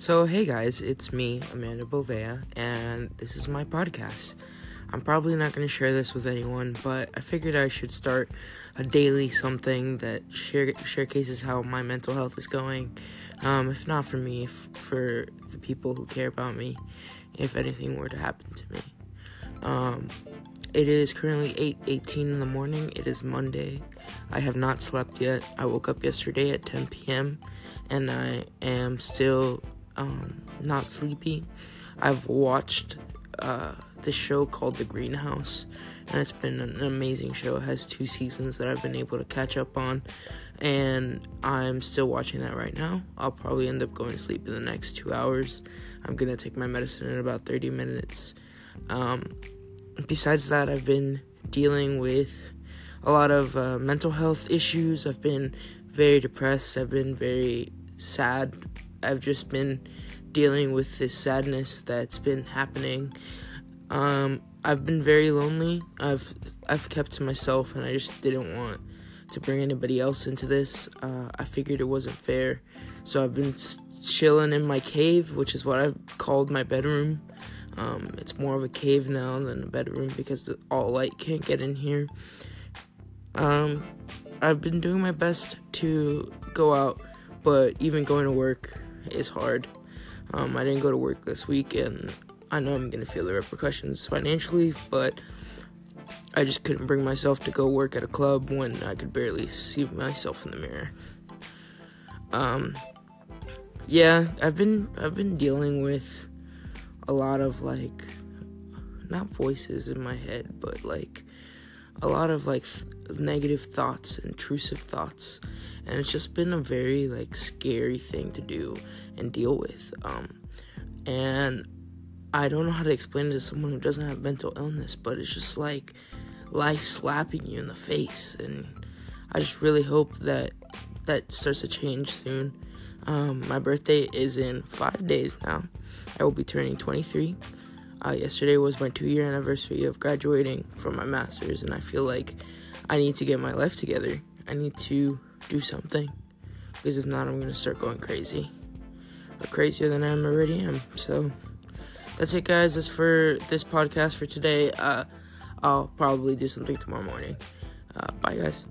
So, hey guys, it's me, Amanda Bovea, and this is my podcast. I'm probably not going to share this with anyone, but I figured I should start a daily something that share showcases how my mental health is going. Um, if not for me, if for the people who care about me, if anything were to happen to me. Um, it is currently 8:18 in the morning. It is Monday. I have not slept yet. I woke up yesterday at 10 p.m. and I am still um, not sleepy. I've watched uh, this show called The Greenhouse, and it's been an amazing show. It has two seasons that I've been able to catch up on, and I'm still watching that right now. I'll probably end up going to sleep in the next two hours. I'm gonna take my medicine in about 30 minutes. Um, besides that, I've been dealing with a lot of uh, mental health issues. I've been very depressed. I've been very sad. I've just been dealing with this sadness that's been happening. Um, I've been very lonely. I've I've kept to myself, and I just didn't want to bring anybody else into this. Uh, I figured it wasn't fair, so I've been chilling in my cave, which is what I've called my bedroom. Um, it's more of a cave now than a bedroom because the, all light can't get in here. Um, I've been doing my best to go out, but even going to work is hard. Um, I didn't go to work this week, and I know I'm gonna feel the repercussions financially, but I just couldn't bring myself to go work at a club when I could barely see myself in the mirror. Um, yeah, I've been I've been dealing with a lot of like not voices in my head, but like a lot of like negative thoughts, intrusive thoughts, and it's just been a very like scary thing to do and deal with. Um, and I don't know how to explain it to someone who doesn't have mental illness, but it's just like life slapping you in the face, and I just really hope that that starts to change soon. Um, my birthday is in five days now. I will be turning 23. Uh, yesterday was my two year anniversary of graduating from my master's, and I feel like I need to get my life together. I need to do something because if not, I'm going to start going crazy. Or crazier than I already am. So that's it, guys. That's for this podcast for today. Uh, I'll probably do something tomorrow morning. Uh, bye, guys.